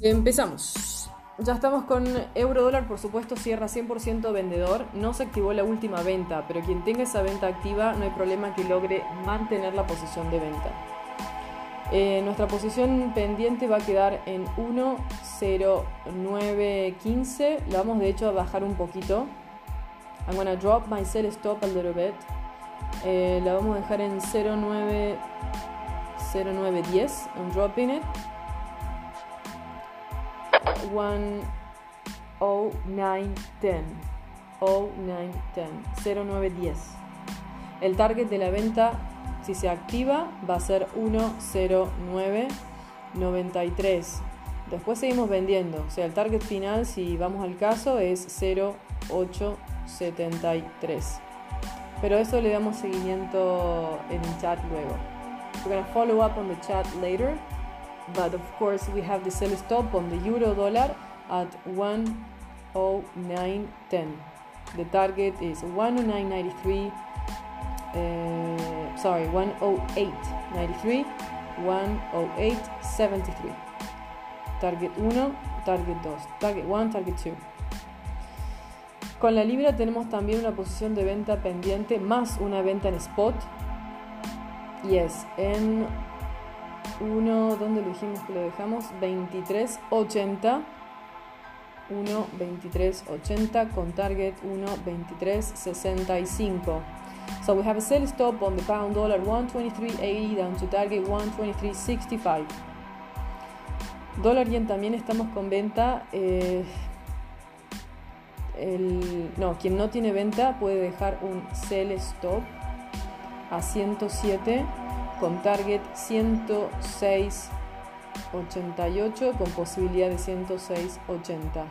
Empezamos. Ya estamos con euro dólar, por supuesto, cierra 100% vendedor. No se activó la última venta, pero quien tenga esa venta activa no hay problema que logre mantener la posición de venta. Eh, nuestra posición pendiente va a quedar en 1.0915. La vamos de hecho a bajar un poquito. I'm gonna drop my sell stop a little bit. Eh, la vamos a dejar en 0.9 0910. I'm dropping it. 10910. 0910. 0910. El target de la venta si se activa va a ser 10993. Después seguimos vendiendo. O sea, el target final, si vamos al caso, es 0873. Pero eso le damos seguimiento en el chat luego. We're gonna follow up on the chat later. But of course, we have the sell stop on the euro dollar at 10910. The target is 10993 uh, sorry 108.93 108.73 target 1 target 2 target 1 target 2 con la libra tenemos también una posición de venta pendiente más una venta en spot. Y es en 1 donde lo dijimos que lo dejamos 23.80 1.23.80 con target 1.23.65 So we have a sell stop on the pound dollar 123.80 down to target 123.65. Dólar yen también estamos con venta. Eh, el, no, quien no tiene venta puede dejar un sell stop a 107 con target 106.88 con posibilidad de 106.80.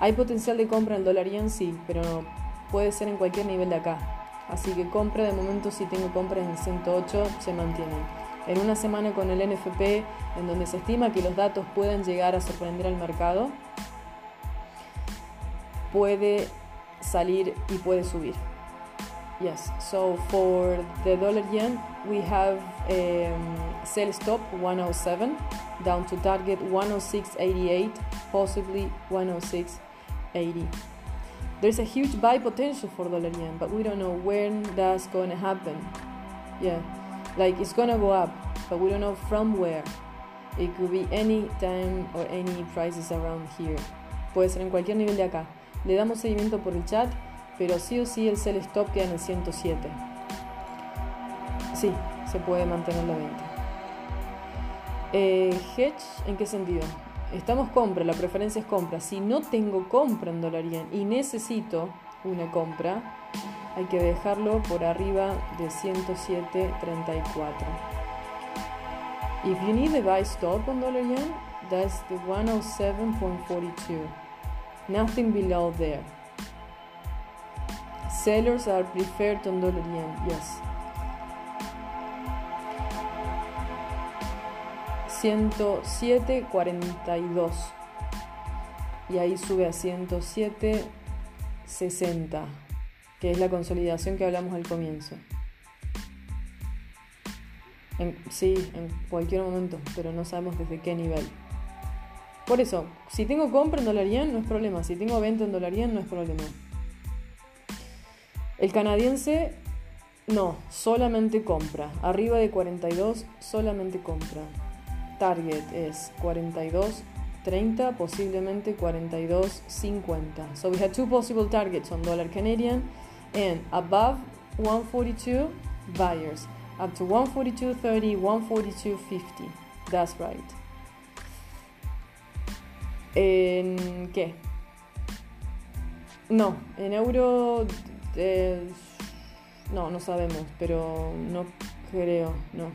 Hay potencial de compra en dólar yen, sí, pero puede ser en cualquier nivel de acá. Así que compra, de momento si tengo compras en 108 se mantienen. En una semana con el NFP, en donde se estima que los datos pueden llegar a sorprender al mercado, puede salir y puede subir. Yes, so for the dollar yen, we have um, sell stop 107 down to target 106.88, possibly 106.80. There's a huge buy potential for dollar yen, but we don't know when that's going to happen. Yeah, like it's going to go up, but we don't know from where. It could be any time or any prices around here. Puede ser en cualquier nivel de acá. Le damos seguimiento por el chat, pero sí o sí el sell stop queda en el 107. Sí, se puede mantener la venta. Eh, hedge, ¿en qué sentido? Estamos compra, la preferencia es compra. Si no tengo compra en dólar yen y necesito una compra, hay que dejarlo por arriba de 107.34. If you need a buy stop on dollar yen, that's the 107.42. Nothing below there. Sellers are preferred on dollar yen, yes. 107.42 y ahí sube a 107.60 que es la consolidación que hablamos al comienzo. En, sí, en cualquier momento pero no sabemos desde qué nivel. Por eso, si tengo compra en dólar yen no es problema, si tengo venta en dólar yen no es problema el canadiense no, solamente compra arriba de 42 solamente compra target es 42.30, posiblemente 42.50. So we have two possible targets on dollar Canadian and above 142 buyers, up to 142.30, 142.50. That's right. ¿En qué? No, en euro eh, no, no sabemos, pero no creo, no.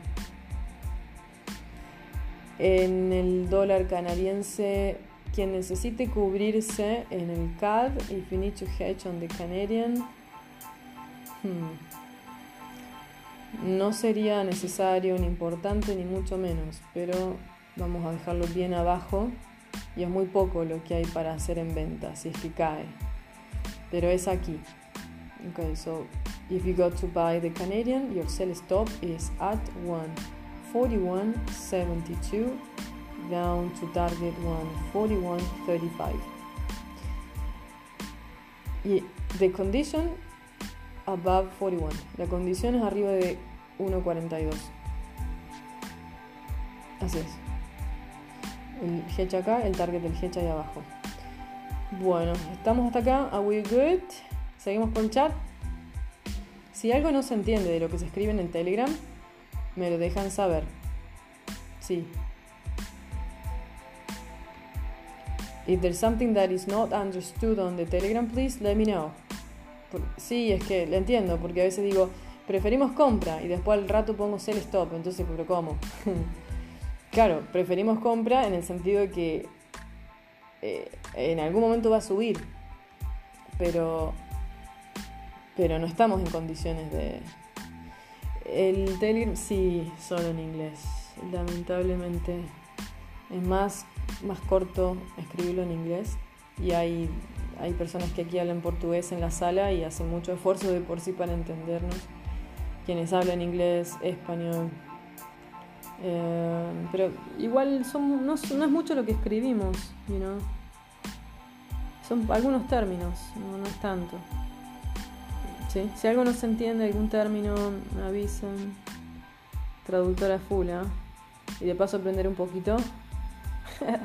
En el dólar canadiense, quien necesite cubrirse en el CAD, if you need to hedge on the Canadian, hmm, no sería necesario ni importante ni mucho menos, pero vamos a dejarlo bien abajo y es muy poco lo que hay para hacer en venta, si es que cae. Pero es aquí. Okay, so if you go to buy the Canadian, your sell stop is at 1. 41.72 down to target one 41.35. Y the condition above 41. La condición es arriba de 1.42. Así es. El hedge acá, el target del hedge ahí abajo. Bueno, estamos hasta acá. Are we good? Seguimos con chat. Si algo no se entiende de lo que se escribe en el Telegram, me lo dejan saber. Sí. If there's something that is not understood on the Telegram, please let me know. Sí, es que le entiendo, porque a veces digo, preferimos compra y después al rato pongo sell stop, entonces, pero ¿cómo? claro, preferimos compra en el sentido de que eh, en algún momento va a subir, pero pero no estamos en condiciones de... El Telegram sí, solo en inglés. Lamentablemente es más, más corto escribirlo en inglés y hay, hay personas que aquí hablan portugués en la sala y hacen mucho esfuerzo de por sí para entendernos. Quienes hablan inglés, español. Eh, pero igual son, no, no, es mucho lo que escribimos, you know? Son algunos términos, no, no es tanto. Si algo no se entiende, algún término, me avisan. Traductora full, ¿eh? Y de paso aprender un poquito.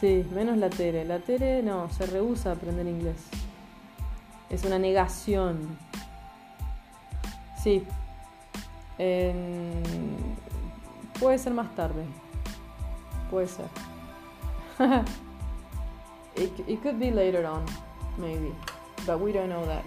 sí, menos la Tere. La Tere no, se rehúsa a aprender inglés. Es una negación. Sí. Puede ser más tarde. Puede ser. it, it could be later on, maybe but we don't know that.